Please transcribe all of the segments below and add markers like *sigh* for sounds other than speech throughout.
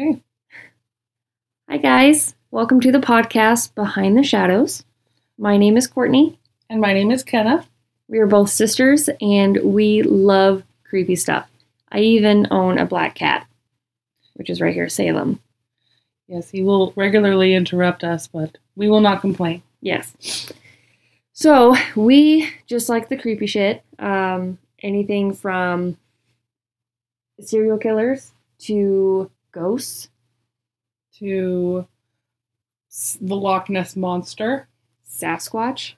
Okay. Hi, guys. Welcome to the podcast Behind the Shadows. My name is Courtney. And my name is Kenna. We are both sisters and we love creepy stuff. I even own a black cat, which is right here, Salem. Yes, he will regularly interrupt us, but we will not complain. Yes. So, we just like the creepy shit. Um, anything from serial killers to ghosts, To the Loch Ness Monster, Sasquatch,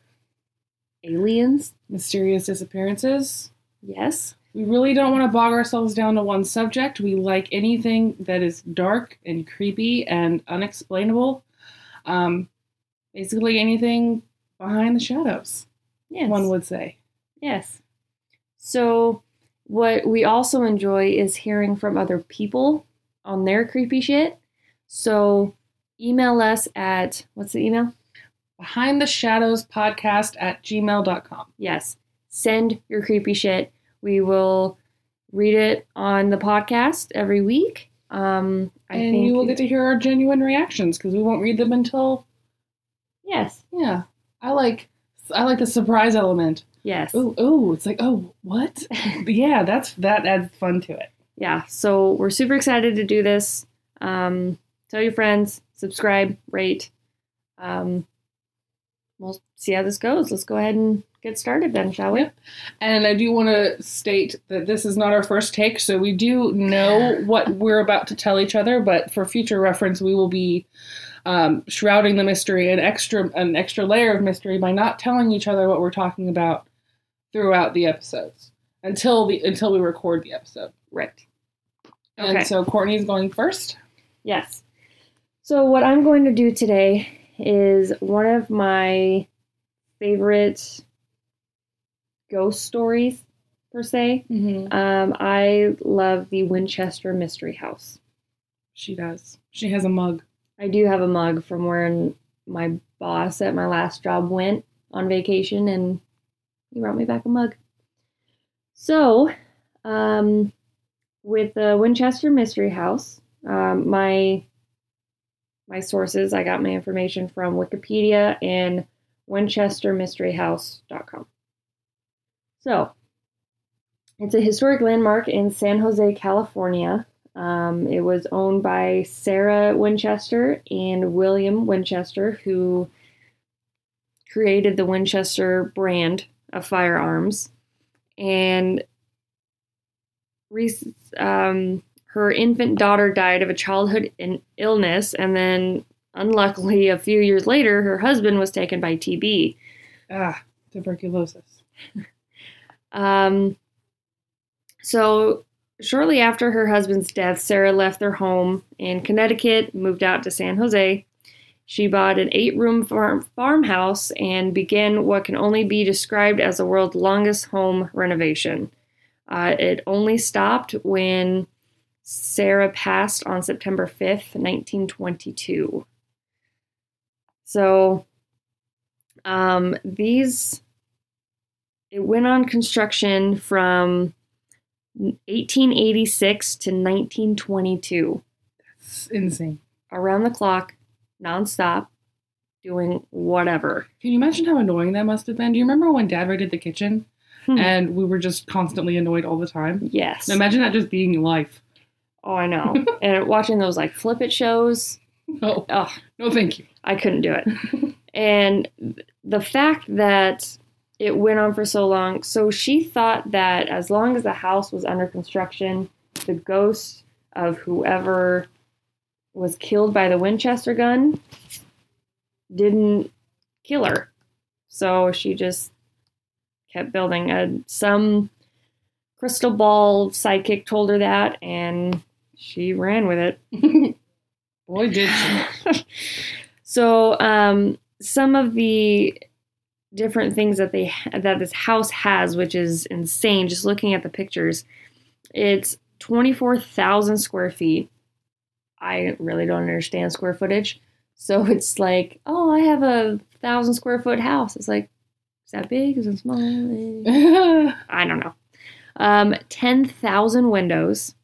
aliens. mysterious disappearances. Yes. We really don't want to bog ourselves down to one subject. We like anything that is dark and creepy and unexplainable. Um, basically, anything behind the shadows, Yes. one would say. Yes. So, what we also enjoy is hearing from other people on their creepy shit. So, email us at what's the email? Behind the Shadows podcast at gmail.com. Yes. Send your creepy shit. We will read it on the podcast every week. Um, I and think you will get to hear our genuine reactions because we won't read them until yes, yeah. I like I like the surprise element. yes, Oh, oh, it's like, oh, what? *laughs* yeah, that's that adds fun to it. Yeah. So we're super excited to do this. Um, tell your friends, subscribe, rate. Um, we'll see how this goes. Let's go ahead and get started then, shall we? And I do want to state that this is not our first take, so we do know *laughs* what we're about to tell each other, but for future reference, we will be um, shrouding the mystery an extra an extra layer of mystery by not telling each other what we're talking about throughout the episodes until the until we record the episode. Right. And Okay. so Courtney's going first. Yes. So, what I'm going to do today is one of my favorite ghost stories, per se. Mm-hmm. Um, I love the Winchester Mystery House. She does. She has a mug. I do have a mug from where my boss at my last job went on vacation, and he brought me back a mug. So, um, with the Winchester Mystery House, um, my my sources, I got my information from Wikipedia and WinchesterMysteryHouse.com. So, it's a historic landmark in San Jose, California. Um, it was owned by Sarah Winchester and William Winchester, who created the Winchester brand of firearms. And Reese, um, her infant daughter died of a childhood in- illness, and then, unluckily, a few years later, her husband was taken by TB. Ah, tuberculosis. *laughs* Um, so shortly after her husband's death, Sarah left their home in Connecticut, moved out to San Jose. She bought an eight-room farm farmhouse and began what can only be described as the world's longest home renovation. Uh, it only stopped when Sarah passed on September 5th, 1922. So, um, these it went on construction from 1886 to 1922, It's insane. around the clock, nonstop, doing whatever. Can you imagine how annoying that must have been? Do you remember when Dad raided the kitchen Hmm. and we were just constantly annoyed all the time? Yes. Imagine that just being life. Oh, I know. *laughs* and watching those like flip it shows, No, oh, no, thank you. I couldn't do it. *laughs* and the fact that it went on for so long, so she thought that as long as the house was under construction, the ghost of whoever was killed by the Winchester gun didn't kill her. So she just kept building. Uh, some crystal ball sidekick told her that, and she ran with it. *laughs* Boy, did she. *laughs* so um, some of the different things that they that this house has, which is insane. Just looking at the pictures, it's twenty four thousand square feet. I really don't understand square footage, so it's like, oh, I have a thousand square foot house. It's like, that big? Is it small? *laughs* Eh. I don't know. Um, 10,000 windows,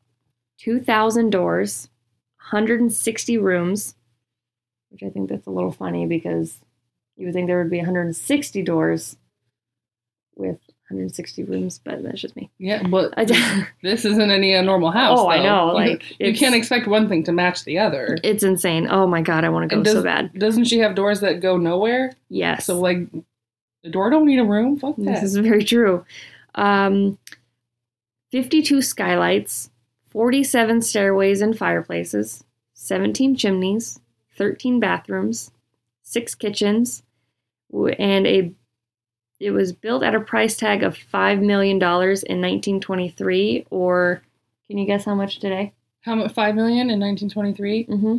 2,000 doors, 160 rooms, which I think that's a little funny because you would think there would be 160 doors with 160 rooms, but that's just me. Yeah, but *laughs* this isn't any uh, normal house. Oh, I know, You- like, you can't expect one thing to match the other. it's insane. Oh my god, I want to go does- so bad. Doesn't she have doors that go nowhere? Yes. So like, the door don't need a room. Fuck that. This is very true. Um, 52 skylights, 47 stairways and fireplaces, 17 chimneys, 13 bathrooms, six kitchens, and a it was built at a price tag of $5 million in 1923 or can you guess how much today? How much? Five million in 1923. Mm-hmm.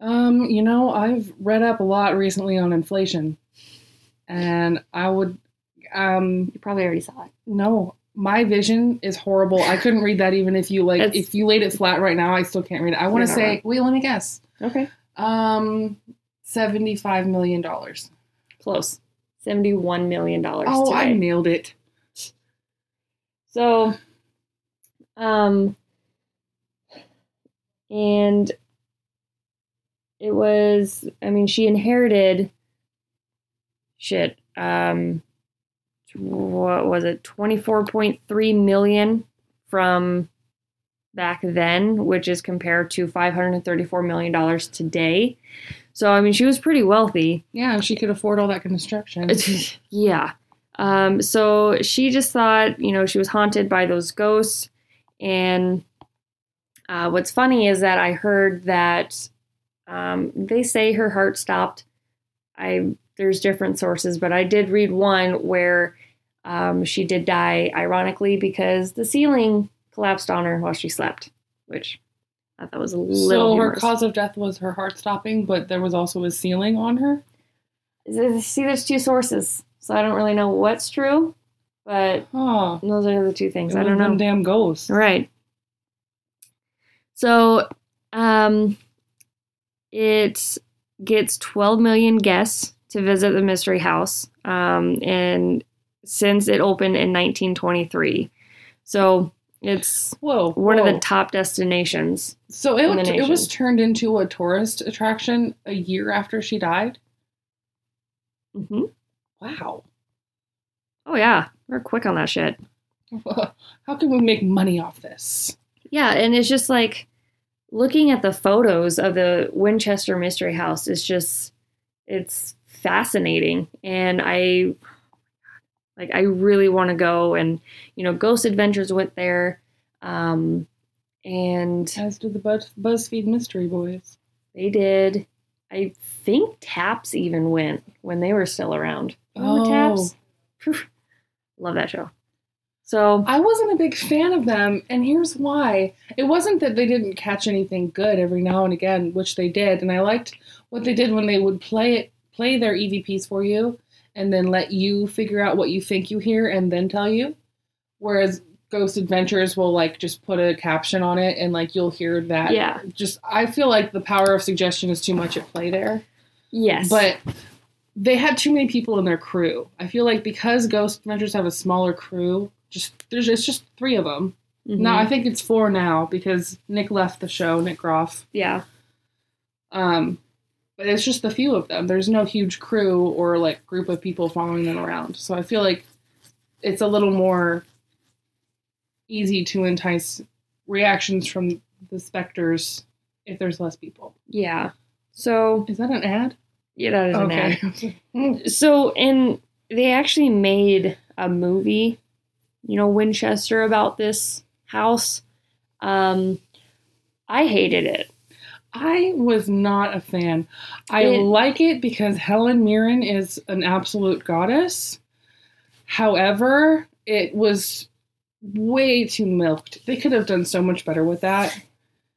Um, you know, I've read up a lot recently on inflation, and I would, um, You probably already saw it. no, my vision is horrible. I couldn't read that even if you like, It's- if you laid it flat right now, I still can't read it. I want to say, wrong. wait, let me guess. Okay. Um, seventy-five million dollars. Close. Seventy-one million dollars. I today. nailed it. So, um, and it was, I mean, she inherited shit. Um, what was it? 24.3 million from back then, which is compared to 534 million dollars today. So, I mean, she was pretty wealthy. Yeah, she could afford all that construction. *laughs* yeah. Um, so she just thought, you know, she was haunted by those ghosts. And uh, what's funny is that I heard that um, they say her heart stopped. I there's different sources, but I did read one where um, she did die, ironically, because the ceiling collapsed on her while she slept, which I thought was a little. So her humorous. cause of death was her heart stopping, but there was also a ceiling on her. See, there's two sources, so I don't really know what's true, but Huh. those are the two things. It I don't know. damn ghosts. Right. So, um, it gets 12 million guests to visit the Mystery House, um, and since it opened in 1923, so it's Whoa. one of the top destinations. So it, it was turned into a tourist attraction a year after she died. hmm Wow. Oh yeah, we're quick on that shit. *laughs* How can we make money off this? Yeah, and it's just like looking at the photos of the Winchester Mystery House is just it's fascinating and I like I really want to go and you know Ghost Adventures went there um and As did the Buzz- BuzzFeed Mystery Boys. they did I think Taps even went when they were still around. Remember Oh. Taps? Phew. Love that show. So I wasn't a big fan of them, and here's why. It wasn't that they didn't catch anything good every now and again, which they did, and I liked what they did when they would play it, play their EVPs for you, and then let you figure out what you think you hear, and then tell you. Whereas Ghost Adventures will like just put a caption on it, and like you'll hear that. Yeah. Just I feel like the power of suggestion is too much at play there. yes. But they had too many people in their crew. I feel like because Ghost Adventures have a smaller crew, just there's it's just three of them. Mhm. No, I think it's four now because Nick left the show, Nick Groff. yeah. Um, but it's just a few of them. There's no huge crew or like group of people following them around. So I feel like it's a little more easy to entice reactions from the specters if there's less people. Yeah. So Is that an ad? yeah, that is an ad. Okay. *laughs* So, and they actually made a movie, you know, Winchester about this house. Um, I hated it. I was not a fan. I It- like it because Helen Mirren is an absolute goddess. However, it was way too milked. They could have done so much better with that.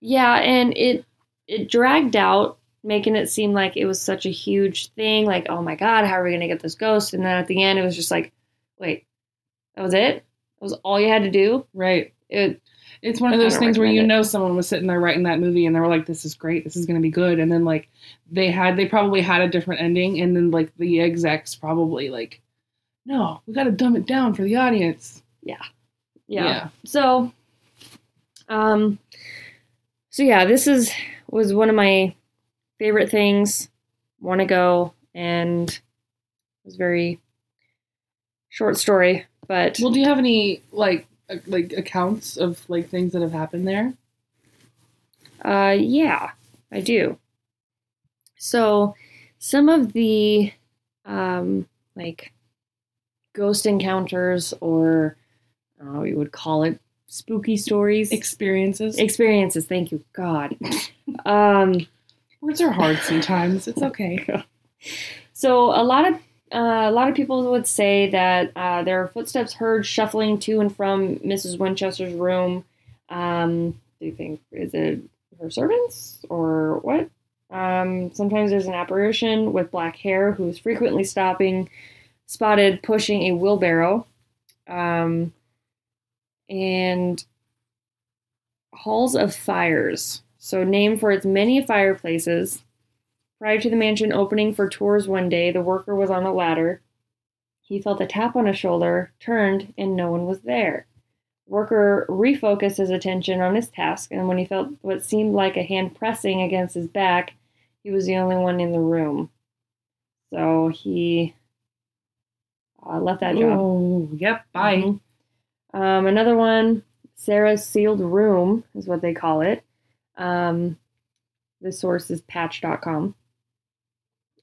Yeah, and it it dragged out, making it seem like it was such a huge thing. Like, oh my god, how are we gonna get this ghost? And then at the end, it was just like, wait, that was it. That was all you had to do. Right. It It's one of those things where you it. know someone was sitting there writing that movie and they were like, This is great, this is gonna be good. And then like they had they probably had a different ending and then like the execs probably like, No, we gotta dumb it down for the audience. yeah. Yeah. So, um, so yeah, this is was one of my favorite things. Want to go and it was very short story, but Well, do you have any like like accounts of like things that have happened there? Uh, yeah, I do. So, some of the um, like ghost encounters, or I don't know what you would call it, spooky stories, Experiences. experiences. Thank you, God. um, Words are hard sometimes. It's okay. *laughs* so a lot of uh, a lot of people would say that uh, there are footsteps heard shuffling to and from Mrs. Winchester's room. Um, do you think is it her servants or what? Um, sometimes there's an apparition with black hair who is frequently stopping, spotted pushing a wheelbarrow, um, and halls of fires. So named for its many fireplaces. Prior to the mansion opening for tours one day, the worker was on a ladder. He felt a tap on his shoulder, turned, and no one was there. Worker refocused his attention on his task, and when he felt what seemed like a hand pressing against his back, he was the only one in the room. So he uh, left that job. Oh, yep. Bye. Mhm. Um, another one, Sarah's sealed room is what they call it. Um, the source is patch.com.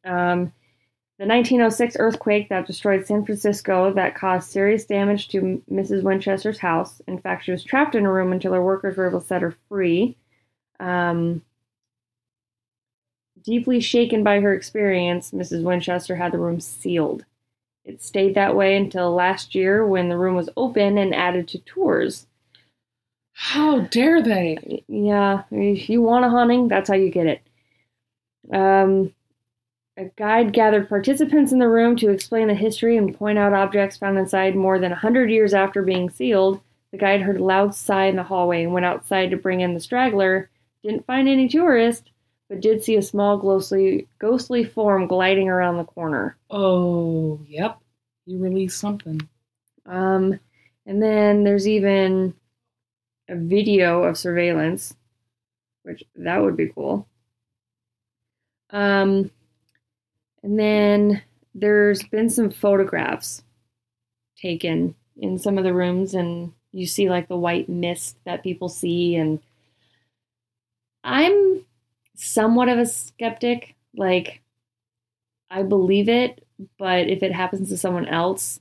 Um, the 1906 earthquake that destroyed San Francisco that caused serious damage to Mrs. Winchester's house. In fact, she was trapped in a room until her workers were able to set her free. Um, deeply shaken by her experience, Mrs. Winchester had the room sealed. It stayed that way until last year when the room was open and added to tours. How dare they? Yeah, if you want a haunting, that's how you get it. Um, a guide gathered participants in the room to explain the history and point out objects found inside more than a 100 years after being sealed. The guide heard a loud sigh in the hallway and went outside to bring in the straggler. Didn't find any tourists, but did see a small ghostly, ghostly form gliding around the corner. Oh, yep. You released something. Um, and then there's even a video of surveillance, which that would be cool. Um, and then there's been some photographs taken in some of the rooms, and you see like the white mist that people see. And I'm somewhat of a skeptic. Like, I believe it, but if it happens to someone else,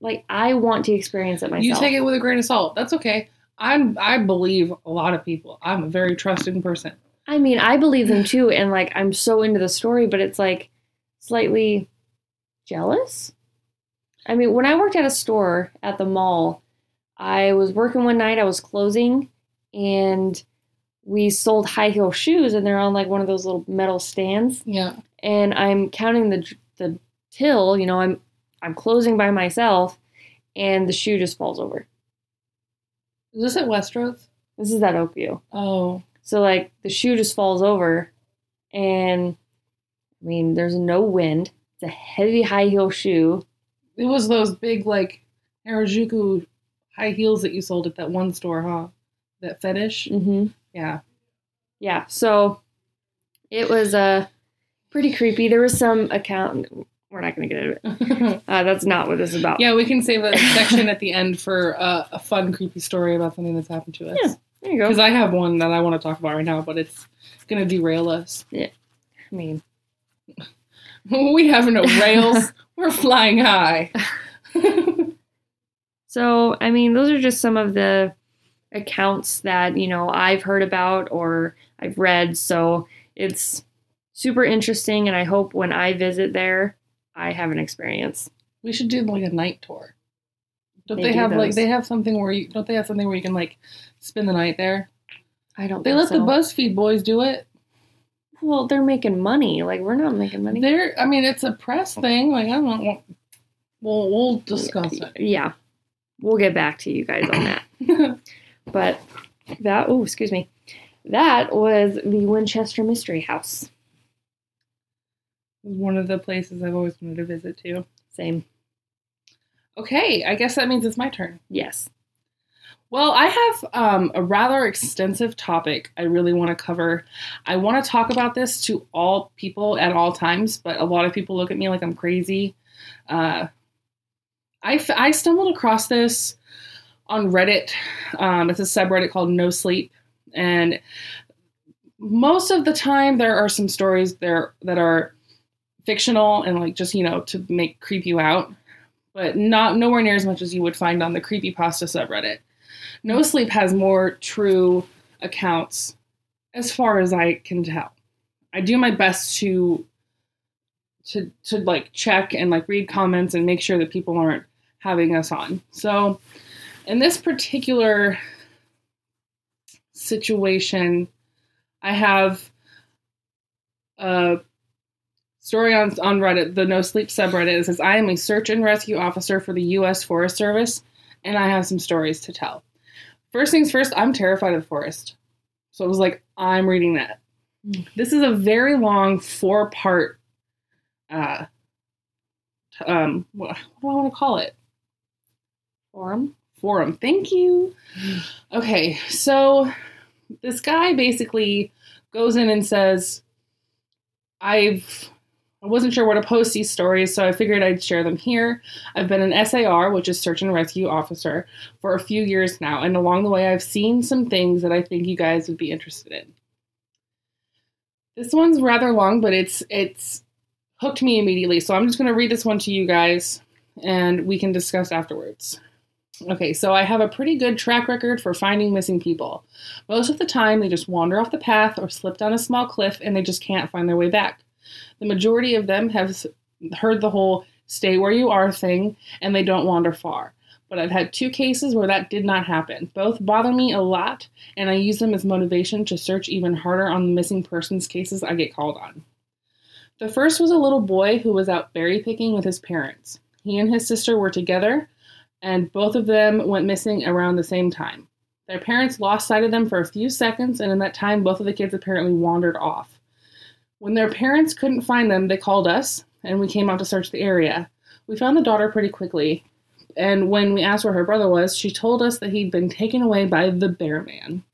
like I want to experience it myself. You take it with a grain of salt. That's okay. I'm I believe a lot of people. I'm a very trusting person. I mean, I believe them too, and like I'm so into the story, but it's like slightly jealous. I mean, when I worked at a store at the mall, I was working one night, I was closing, and we sold high heel shoes, and they're on like one of those little metal stands. Yeah. and I'm counting the the till. You know, I'm I'm closing by myself, and the shoe just falls over. Is this at Westroads? This is at Oakview. Oh. So like the shoe just falls over, and I mean, there's no wind. It's a heavy high heel shoe. It was those big like Harajuku high heels that you sold at that one store, huh? That fetish? Mm-hmm. Yeah. Yeah. So it was uh, pretty creepy. There was some account. We're not going to get into it. *laughs* Uh, that's not what this is about. yeah, we can save a section at the end for uh, a fun, creepy story about something that's happened to us. Yeah. There you go. Because I have one that I want to talk about right now, but it's going to derail us. Yeah. I mean, *laughs* we have no rails. *laughs* We're flying high. *laughs* So, I mean, those are just some of the accounts that, you know, I've heard about or I've read. So, it's super interesting. And I hope when I visit there, I have an experience. we should do like a night tour. Don't They they, do have like they have something where you don't they have something where you can like spend the night there? I don't They let so. the BuzzFeed boys do it. Well, they're making money. Like, we're not making money. They're I mean it's a press thing. Like I don't know. We'll we'll discuss it. Yeah. We'll get back to you guys on that. *laughs* But that, oh, excuse me. That was the Winchester Mystery House. One of the places I've always wanted to visit too. Same. Okay, I guess that means it's my turn. Yes. Well, I have um, a rather extensive topic I really want to cover. I want to talk about this to all people at all times, but a lot of people look at me like I'm crazy. Uh, I, f- I stumbled across this on Reddit. Um, it's a subreddit called No Sleep, and most of the time there are some stories there that are fictional and like just you know to make creep you out, but not nowhere near as much as you would find on the creepypasta subreddit. No Sleep has more true accounts as far as I can tell. I do my best to to to like check and like read comments and make sure that people aren't having us on. So in this particular situation, I have a story on on Reddit, the No Sleep subreddit. It says, "I am a search and rescue officer for the U.S. Forest Service, and I have some stories to tell." First things first, I'm terrified of the forest. So it was like, I'm reading that. Mm. This is a very long four part, uh, um, what, what do I want to call it? Forum. Forum. Thank you. Okay, so this guy basically goes in and says, I've I wasn't sure where to post these stories, so I figured I'd share them here. I've been an SAR, which is search and rescue officer, for a few years now, and along the way I've seen some things that I think you guys would be interested in. This one's rather long, but it's it's hooked me immediately, so I'm just going to read this one to you guys and we can discuss afterwards. Okay, so I have a pretty good track record for finding missing people. Most of the time, they just wander off the path or slip down a small cliff and they just can't find their way back. The majority of them have heard the whole stay where you are thing and they don't wander far. But I've had two cases where that did not happen. Both bother me a lot, and I use them as motivation to search even harder on the missing persons cases I get called on. The first was a little boy who was out berry picking with his parents. He and his sister were together, and both of them went missing around the same time. Their parents lost sight of them for a few seconds, and in that time, both of the kids apparently wandered off. When their parents couldn't find them, they called us, and we came out to search the area. We found the daughter pretty quickly, and when we asked where her brother was, she told us that he'd been taken away by the bear man.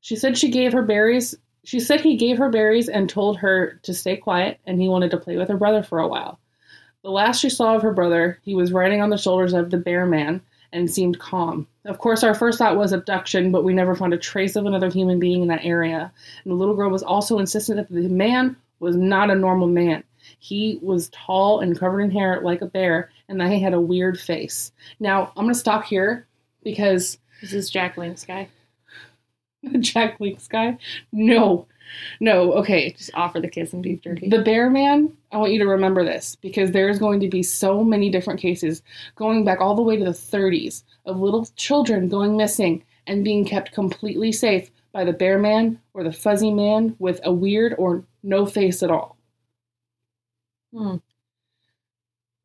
She said she gave her berries. She said he gave her berries and told her to stay quiet, and he wanted to play with her brother for a while. The last she saw of her brother, he was riding on the shoulders of the bear man and seemed calm. Of course, our first thought was abduction, but we never found a trace of another human being in that area. And the little girl was also insistent that the man was not a normal man. He was tall and covered in hair like a bear, and that he had a weird face. Now, I'm going to stop here because This is Jack Link's guy. *laughs* Jack Link's guy? No. No, okay. Just offer the kids some beef jerky. The Bear Man, I want you to remember this because there's going to be so many different cases going back all the way to the 30s of little children going missing and being kept completely safe by the Bear Man or the Fuzzy Man with a weird or no face at all. Hmm.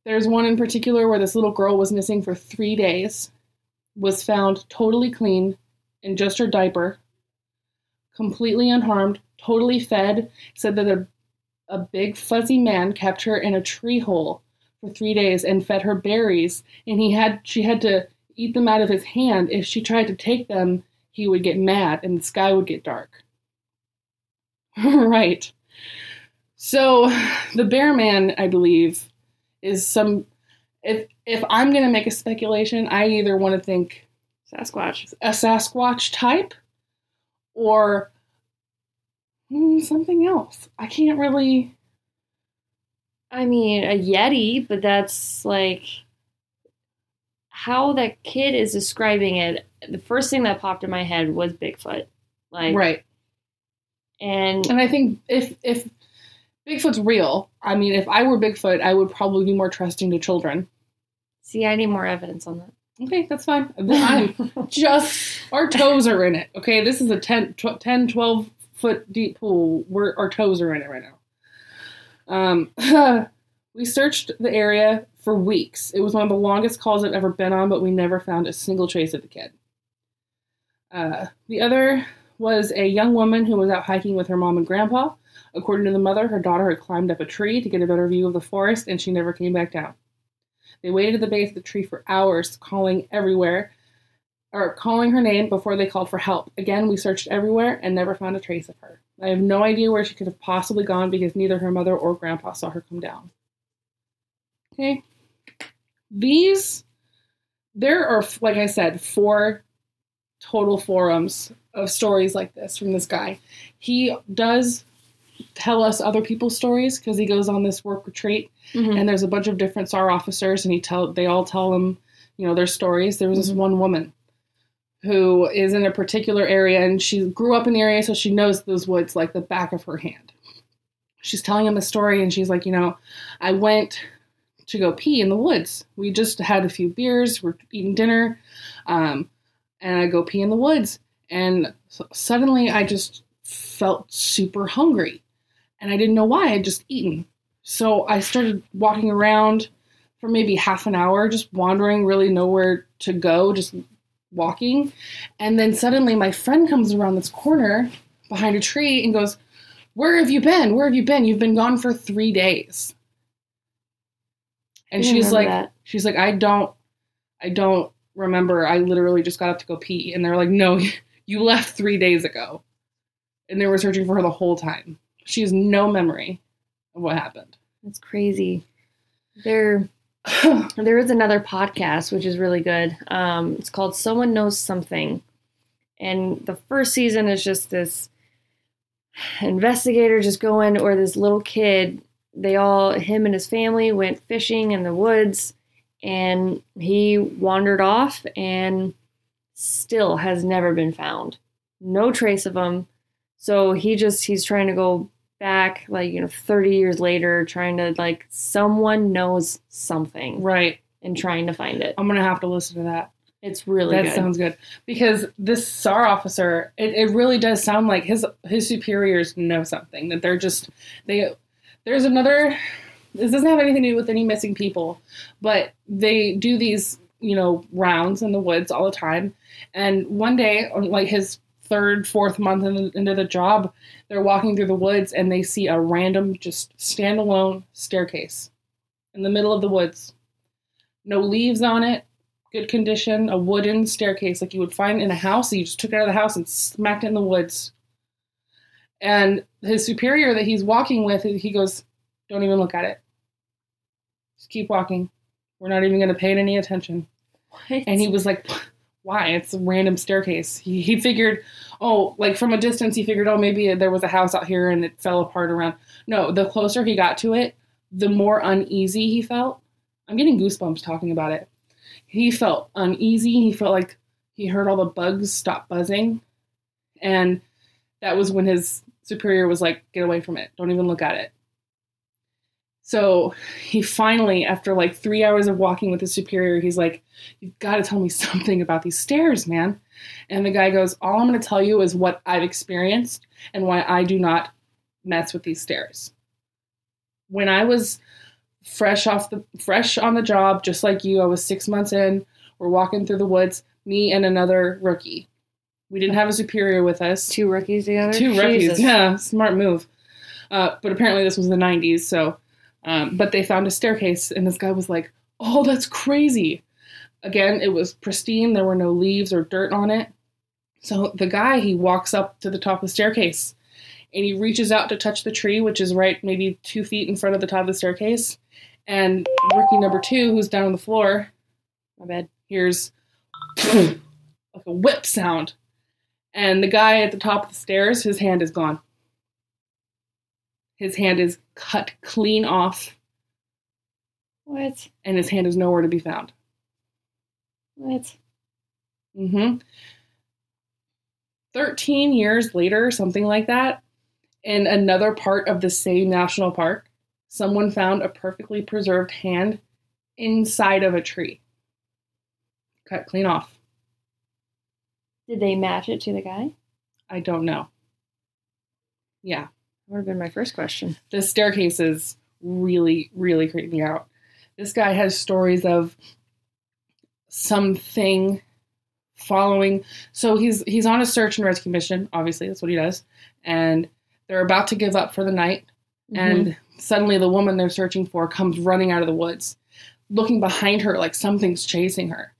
There's one in particular where this little girl was missing for three days, was found totally clean in just her diaper, completely unharmed, totally fed, said that a, a big fuzzy man kept her in a tree hole for three days and fed her berries, and he had she had to eat them out of his hand. If she tried to take them, he would get mad and the sky would get dark. *laughs* right. So the bear man, I believe, is some if if I'm gonna make a speculation, I either want to think Sasquatch. a Sasquatch type or mm, something else. I can't really. I mean, a Yeti, but that's like how that kid is describing it. The first thing that popped in my head was Bigfoot. Like, right. And And I think if if Bigfoot's real, I mean, if I were Bigfoot, I would probably be more trusting to children. see, I need more evidence on that. Okay, that's fine. I'm just our toes are in it. Okay, this is a 10, tw- 10 12 foot deep pool. We're, our toes are in it right now. Um, *laughs* we searched the area for weeks. It was one of the longest calls I've ever been on, but we never found a single trace of the kid. Uh, the other was a young woman who was out hiking with her mom and grandpa. According to the mother, her daughter had climbed up a tree to get a better view of the forest, and she never came back down. They waited at the base of the tree for hours, calling everywhere, or calling her name before they called for help. Again, we searched everywhere and never found a trace of her. I have no idea where she could have possibly gone because neither her mother or grandpa saw her come down. Okay. These, there are, like I said, four total forums of stories like this from this guy. He does tell us other people's stories because he goes on this work retreat Mhm. and there's a bunch of different SAR officers and he tell they all tell him, you know, their stories. There was this Mhm. one woman who is in a particular area and she grew up in the area so she knows those woods like the back of her hand. She's telling him the story and she's like, you know, I went to go pee in the woods. We just had a few beers, we're eating dinner, um, and I go pee in the woods. And s- suddenly I just felt super hungry. And I didn't know why, I'd just eaten. So I started walking around for maybe half an hour, just wandering, really nowhere to go, just walking. And then suddenly my friend comes around this corner behind a tree and goes, Where have you been? Where have you been? You've been gone for three days. And she's like, that. she's like, I don't, I don't remember. I literally just got up to go pee. And they're like, no, *laughs* you left three days ago. And they were searching for her the whole time. She has no memory of what happened. That's crazy. There, *sighs* there is another podcast which is really good. Um, it's called Someone Knows Something, and the first season is just this investigator just going, or this little kid. They all, him and his family, went fishing in the woods, and he wandered off and still has never been found. No trace of him. So he just he's trying to go back like you know 30 years later trying to like someone knows something right. and trying to find it I'm going to have to listen to that. it's really that good sounds good. Because this SAR officer, it, it really does sound like his his superiors know something. That they're just, they, there's another, this doesn't have anything to do with any missing people, but they do these, you know, rounds in the woods all the time. And one day, like his third, fourth month in, into the job, they're walking through the woods and they see a random, just standalone staircase in the middle of the woods. No leaves on it, good condition, a wooden staircase like you would find in a house. You just took it out of the house and smacked it in the woods. And his superior that he's walking with, he goes, Don't even look at it. Just keep walking. We're not even going to pay it any attention. What? And he was like, why? It's a random staircase. He, he figured, oh, like from a distance, he figured, oh, maybe there was a house out here and it fell apart around. No, the closer he got to it, the more uneasy he felt. I'm getting goosebumps talking about it. He felt uneasy. He felt like he heard all the bugs stop buzzing. And that was when his superior was like, get away from it. Don't even look at it. So he finally, after like three hours of walking with his superior, he's like, You've got to tell me *laughs* something about these stairs, man. And the guy goes, All I'm going to tell you is what I've experienced and why I do not mess with these stairs. When I was fresh off the fresh on the job, just like you, I was six months in. We're walking through the woods, me and another rookie. We didn't have a superior with us. two rookies together Two rookies, Jesus. yeah, smart move. Uh, but apparently this was the 90s, so. Um, but they found a staircase, and this guy was like, "Oh, that's crazy." Again, it was pristine. There were no leaves or dirt on it. So the guy he walks up to the top of the staircase, and he reaches out to touch the tree, which is right maybe two feet in front of the top of the staircase. And rookie number two, who's down on the floor, my bad hears *clears throat* like a whip sound. And the guy at the top of the stairs, his hand is gone. His hand is cut clean off, what and his hand is nowhere to be found. what Mm hmm 13 years later, something like that, in another part of the same national park, someone found a perfectly preserved hand inside of a tree. Cut clean off. did they match it to the guy I don't know. Yeah. Would have been my first question the staircases really, really creep me out. This guy has stories of something following. So he's he's on a search and rescue mission. Obviously, that's what he does, and they're about to give up for the night. Mhm. And suddenly, the woman they're searching for comes running out of the woods. looking behind her like something's chasing her.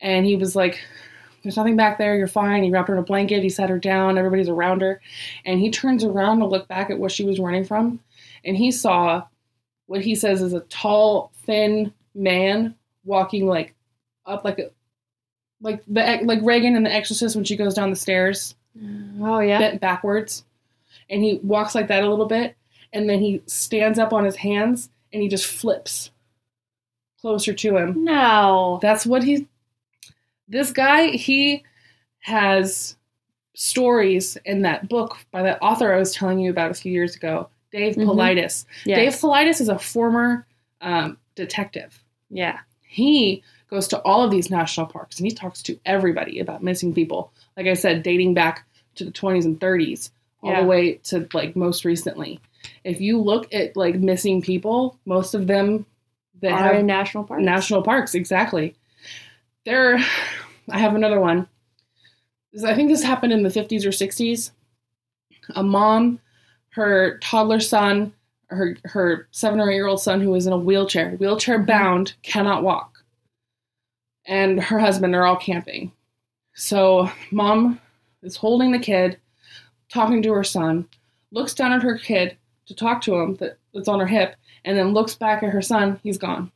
And he was like, There's nothing back there, you're fine. He wrapped her in a blanket, he sat her down, everybody's around her. And he turns around to look back at what she was running from. And he saw what he says is a tall, thin man walking like up like a like the like Regan in The Exorcist when she goes down the stairs Oh yeah. bent backwards and he walks like that a little bit and then he stands up on his hands and he just flips closer to him No. that's what he this guy he has stories in that book by that author i was telling you about a few years ago dave Mhm. Paulides Yes. dave Paulides is a former um, detective Yeah. he goes to all of these national parks and he talks to everybody about missing people. Like I said, dating back to the 20s and 30s, all Yeah. the way to like most recently. If you look at like missing people, most of them that Are have in national parks. national parks, exactly. There, *sighs* I have another one. I think this happened in the 50s or 60s. A mom, her toddler son, her her seven or eight year old son who was in a wheelchair, wheelchair mm-hmm. bound, cannot walk, and her husband are all camping. So mom is holding the kid, talking to her son, looks down at her kid to talk to him that, that's on her hip, and then looks back at her son. He's gone.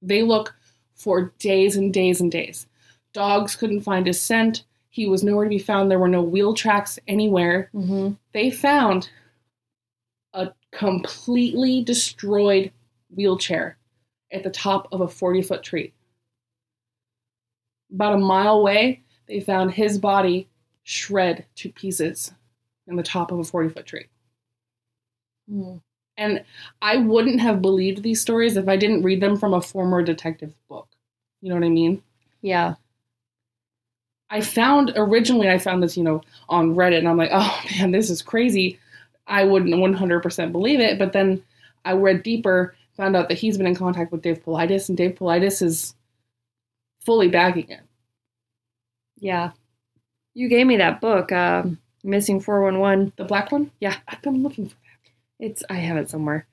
They look for days and days and days. Dogs couldn't find his scent. He was nowhere to be found. There were no wheel tracks anywhere. Mm-hmm. They found a completely destroyed wheelchair at the top of a 40 foot tree. About a mile away, they found his body shred to pieces in the top of a 40 foot tree. And I wouldn't have believed these stories if I didn't read them from a former detective book. You know what I mean? Yeah. I found originally I found this, you know, on Reddit and I'm like, "Oh *laughs* man, this is crazy." I wouldn't 100% believe it, but then I read deeper, found out that he's been in contact with Dave Paulides and Dave Paulides is fully backing it. Yeah. You gave me that book, um, Missing 411. The black one? Yeah. I've been looking for that. It's I have it somewhere.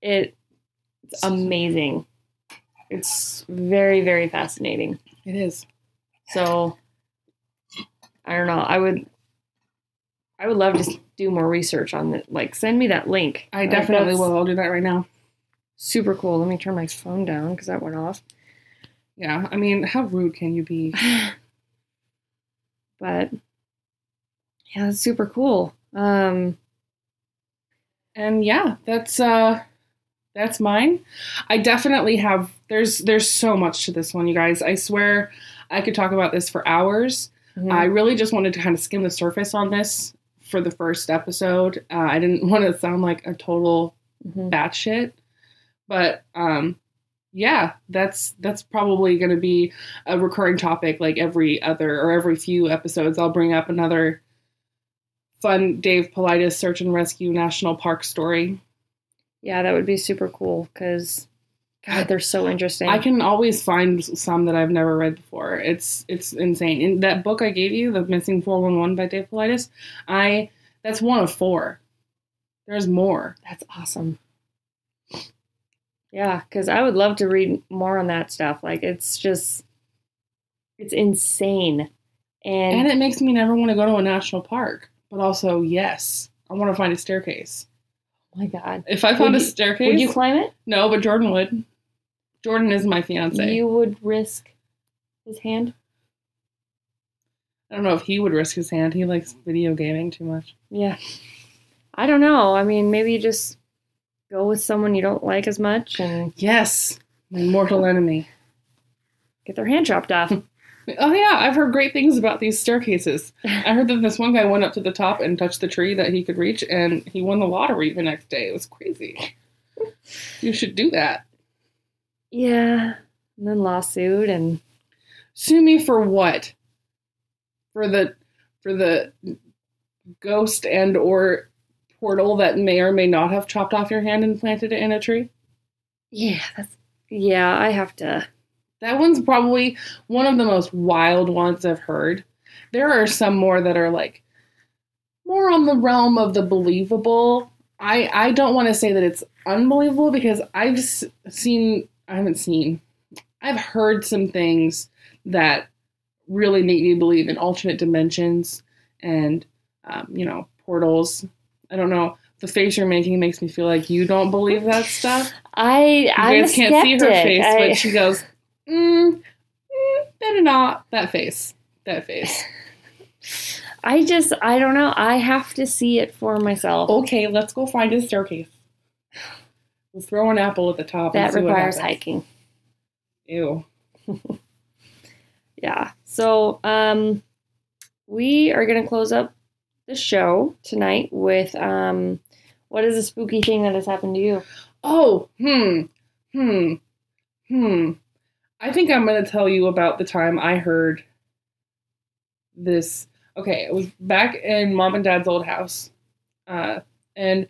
It it's amazing. It's very, very fascinating. It is. So I don't know. I would I would love to do more research on it. Like send me that link. I definitely will. I'll do that right now. Super cool. Let me turn my phone down because that went off. Yeah, I mean, how rude can you be? *sighs* But yeah, it's super cool. Um and yeah that's uh that's mine. I definitely have there's there's so much to this one you guys. I swear i could talk about this for hours. I really just wanted to kind of skim the surface on this for the first episode. Uh, i didn't *laughs* want to sound like a total Mhm. batshit but um yeah that's that's probably going to be a recurring topic like every other or every few episodes. I'll bring up another fun dave Paulides search and rescue national park story Yeah, that would be super cool because God, they're so interesting. I can always find some that I've never read before. It's it's insane. In that book I gave you, The Missing 411 by Dave Paulides, I that's one of four. There's more. That's awesome. Yeah, because I would love to read more on that stuff. Like it's just, it's insane, and, And it makes me never want to go to a national park. But also, yes, I want to find a staircase. Oh my God, If I found Would a you- staircase, would you climb it? no, but Jordan would. Jordan is my fiance. You would risk his hand. I don't know if he would risk his hand. He likes video gaming too much. Yeah, I don't know. I mean, maybe you just go with someone you don't like as much and Yes, my mortal enemy. get their hand chopped off. *laughs* Oh yeah, I've heard great things about these staircases. I heard that this one guy went up to the top and touched the tree that he could reach, and he won the lottery the next day. It was crazy. You should do that. yeah, and then lawsuit and Sue me for what? For the for the ghost and or portal that may or may not have chopped off your hand and planted it in a tree. yeah, that's yeah. I have to. That one's probably one of the most wild ones I've heard. There are some more that are like more on the realm of the believable. I I don't want to say that it's unbelievable because I've seen I haven't seen. I've heard some things that really make me believe in alternate dimensions and um, you know portals. I don't know. The face you're making makes me feel like you don't believe that stuff. I guys can't see her face, I- but she goes, mm, mm, better not. That face. That face. *laughs* I just I don't know. I have to see it for myself. Okay, let's go find a staircase. We'll throw an apple at the top. and that see requires hiking. Ew. *laughs* Yeah. So um we are gonna close up the show tonight with um what is a spooky thing that has happened to you? Oh, hmm, hmm, hmm. I think I'm going to tell you about the time I heard this. Okay, it was back in mom and dad's old house. Uh, and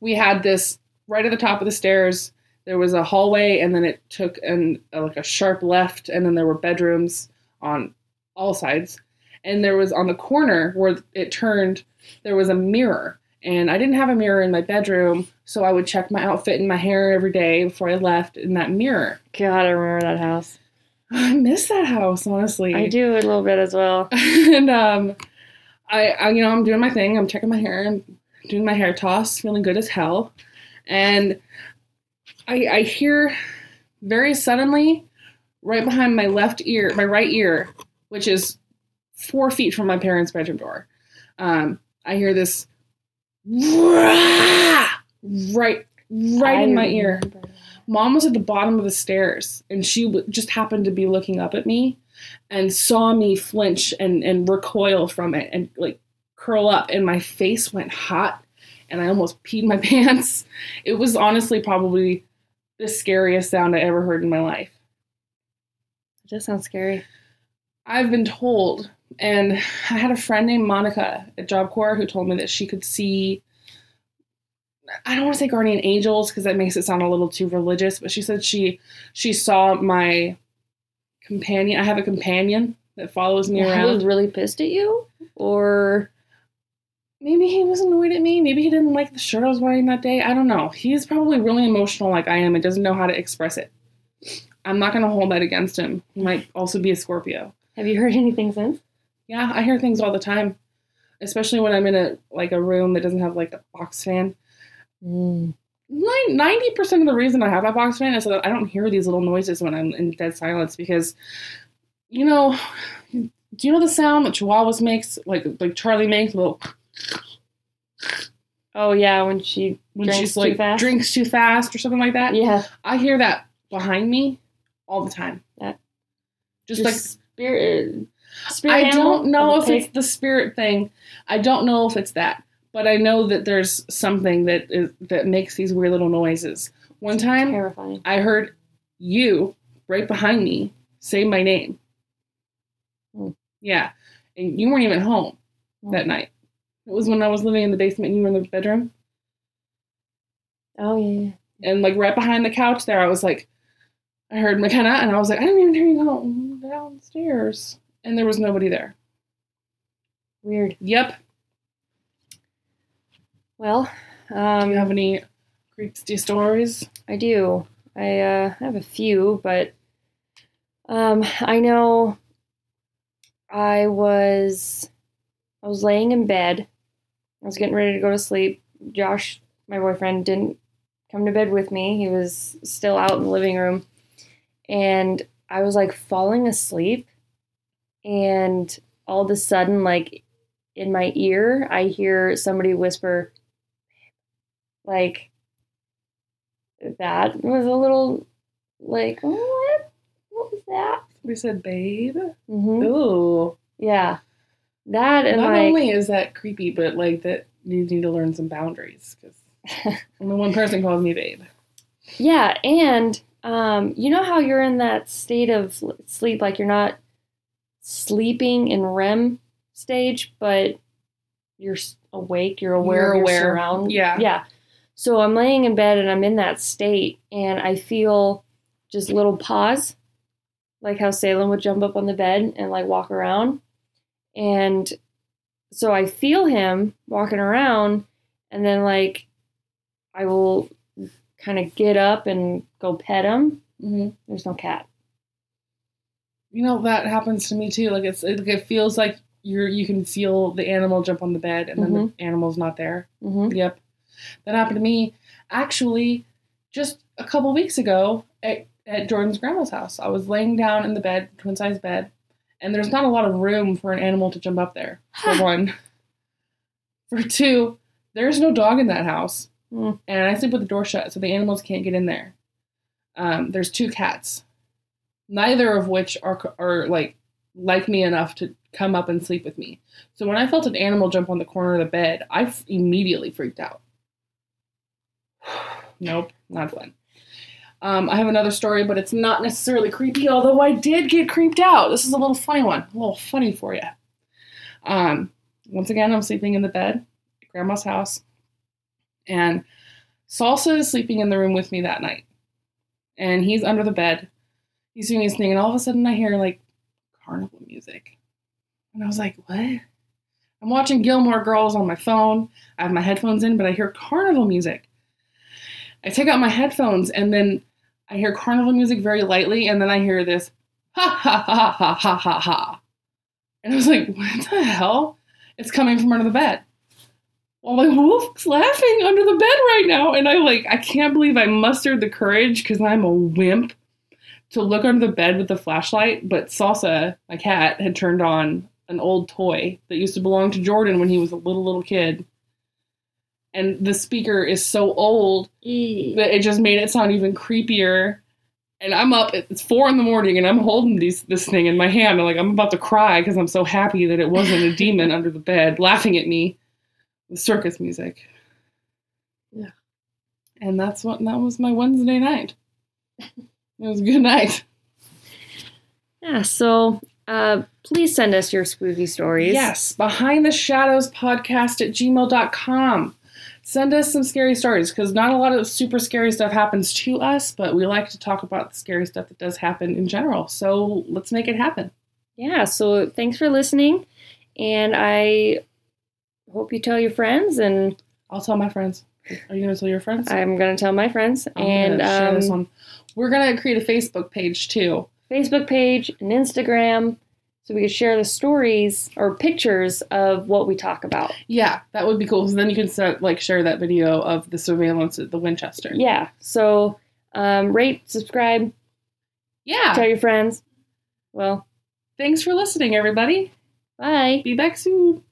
we had this right at the top of the stairs. There was a hallway, and then it took an uh, like a sharp left, and then there were bedrooms on all sides. And there was on the corner where it turned, there was a mirror. And I didn't have a mirror in my bedroom, so I would check my outfit and my hair every day before I left in that mirror. God, I remember that house. *sighs* I miss that house, honestly. I do a little bit as well. *laughs* and um, I, I, you know, I'm doing my thing. I'm checking my hair. I'm doing my hair toss, feeling good as hell. And I, I hear very suddenly, right behind my left ear, my right ear, which is four feet from my parents' bedroom door, um, I hear this right, right in my ear. Mom was at the bottom of the stairs, and she w- just happened to be looking up at me, and saw me flinch and and recoil from it, and like curl up, and my face went hot, and I almost peed my *laughs* pants. It was honestly probably the scariest sound I ever heard in my life. It does sound scary. I've been told, and I had a friend named Monica at Job Corps who told me that she could see. I don't want to say guardian angels because that makes it sound a little too religious, but she said she she saw my companion. I have a companion that follows me He was around. really pissed at you, or Maybe he was annoyed at me. Maybe he didn't like the shirt I was wearing that day. I don't know. He's probably really emotional like I am and doesn't know how to express it. I'm not going to hold that against him. He might also be a Scorpio. have you heard anything since? Yeah, I hear things all the time, especially when I'm in a like a room that doesn't have like a box fan. Mm. Ninety percent of the reason I have a box fan is so that I don't hear these little noises when I'm in dead silence because, you know, do you know the sound that Chihuahuas makes, like like Charlie makes, little Oh yeah, when she when Drinks she's too like fast? drinks too fast or something like that. yeah, I hear that behind me all the time. That- just your like spirit. Spirit I animal don't know if it's the spirit thing. I don't know if it's that, but I know that there's something that is that makes these weird little noises. One time, terrifying. I heard you right behind me say my name. Hmm. Yeah, and you weren't even home that Hmm. night. It was when I was living in the basement and you were in the bedroom. Oh yeah, yeah. And like right behind the couch there, I was like, I heard McKenna, and I was like, I didn't even hear you go downstairs, and there was nobody there. weird. Yep. Well, Do um, you have any creepy stories? I do. I uh, have a few, but um, I know I was I was laying in bed. I was getting ready to go to sleep. Josh, my boyfriend, didn't come to bed with me. He was still out in the living room, and I was like falling asleep, and all of a sudden, like in my ear, I hear somebody whisper, like that was a little like what? What was that? We said, babe. hmm Ooh. Yeah, that and Not like only is that creepy, but like that you need to learn some boundaries because *laughs* only one person calls me babe. yeah, and um, you know how you're in that state of sleep, like you're not sleeping in REM stage, but you're awake, you're aware You're aware. surround. Yeah. yeah. So I'm laying in bed and I'm in that state, and I feel just little paws, like how Salem would jump up on the bed and like walk around, and so I feel him walking around, and then like I will kind of get up and go pet him, hmm There's no cat. You know that happens to me too. Like it's it, it feels like you're you can feel the animal jump on the bed and then the animal's not there. hmm Yep, that happened to me actually just a couple weeks ago at, at Jordan's grandma's house. I was laying down in the bed, twin size bed, and there's not a lot of room for an animal to jump up there. For one, for two, there's no dog in that house, Mm. and I sleep with the door shut, so the animals can't get in there. Um, there's two cats, neither of which are are like like me enough to come up and sleep with me. So when I felt an animal jump on the corner of the bed, I f- immediately freaked out. *sighs* nope, not fun. Um, I have another story, but it's not necessarily creepy, although I did get creeped out. This is a little funny one, a little funny for you. Um, once again, I'm sleeping in the bed at grandma's house, and Salsa is sleeping in the room with me that night. And he's under the bed. He's doing his thing, and all of a sudden I hear like carnival music. And I was like, what? I'm watching Gilmore Girls on my phone. I have my headphones in, but I hear carnival music. I take out my headphones and then I hear carnival music very lightly, and then I hear this ha ha ha ha ha ha ha. And I was like, what the hell? It's coming from under the bed. Well, my wolf's laughing under the bed right now, and I like I can't believe I mustered the courage because I'm a wimp to look under the bed with the flashlight. But Salsa, my cat, had turned on an old toy that used to belong to Jordan when he was a little little kid. And the speaker is so old that it just made it sound even creepier. And I'm up. It's four in the morning, and I'm holding these this thing in my hand. And like I'm about to cry because I'm so happy that it wasn't a demon under the bed laughing at me with circus music. Yeah. And that's what that was my Wednesday night. *laughs* It was a good night. Yeah, so uh, please send us your spooky stories. Yes, behind the shadows podcast at gmail.com. Send us some scary stories because not a lot of super scary stuff happens to us, but we like to talk about the scary stuff that does happen in general. So let's make it happen. Yeah, so thanks for listening. And I hope you tell your friends, and I'll tell my friends. Are you going to tell your friends? I'm going to tell my friends. I'm and gonna share this um, on. We're going to create a Facebook page too. Facebook page and Instagram so we could share the stories or pictures of what we talk about. Yeah, that would be cool. So then you can set, like share that video of the surveillance at the Winchester. Yeah, so um, rate, subscribe, Yeah. tell your friends. Well, Thanks for listening, everybody. bye. Be back soon.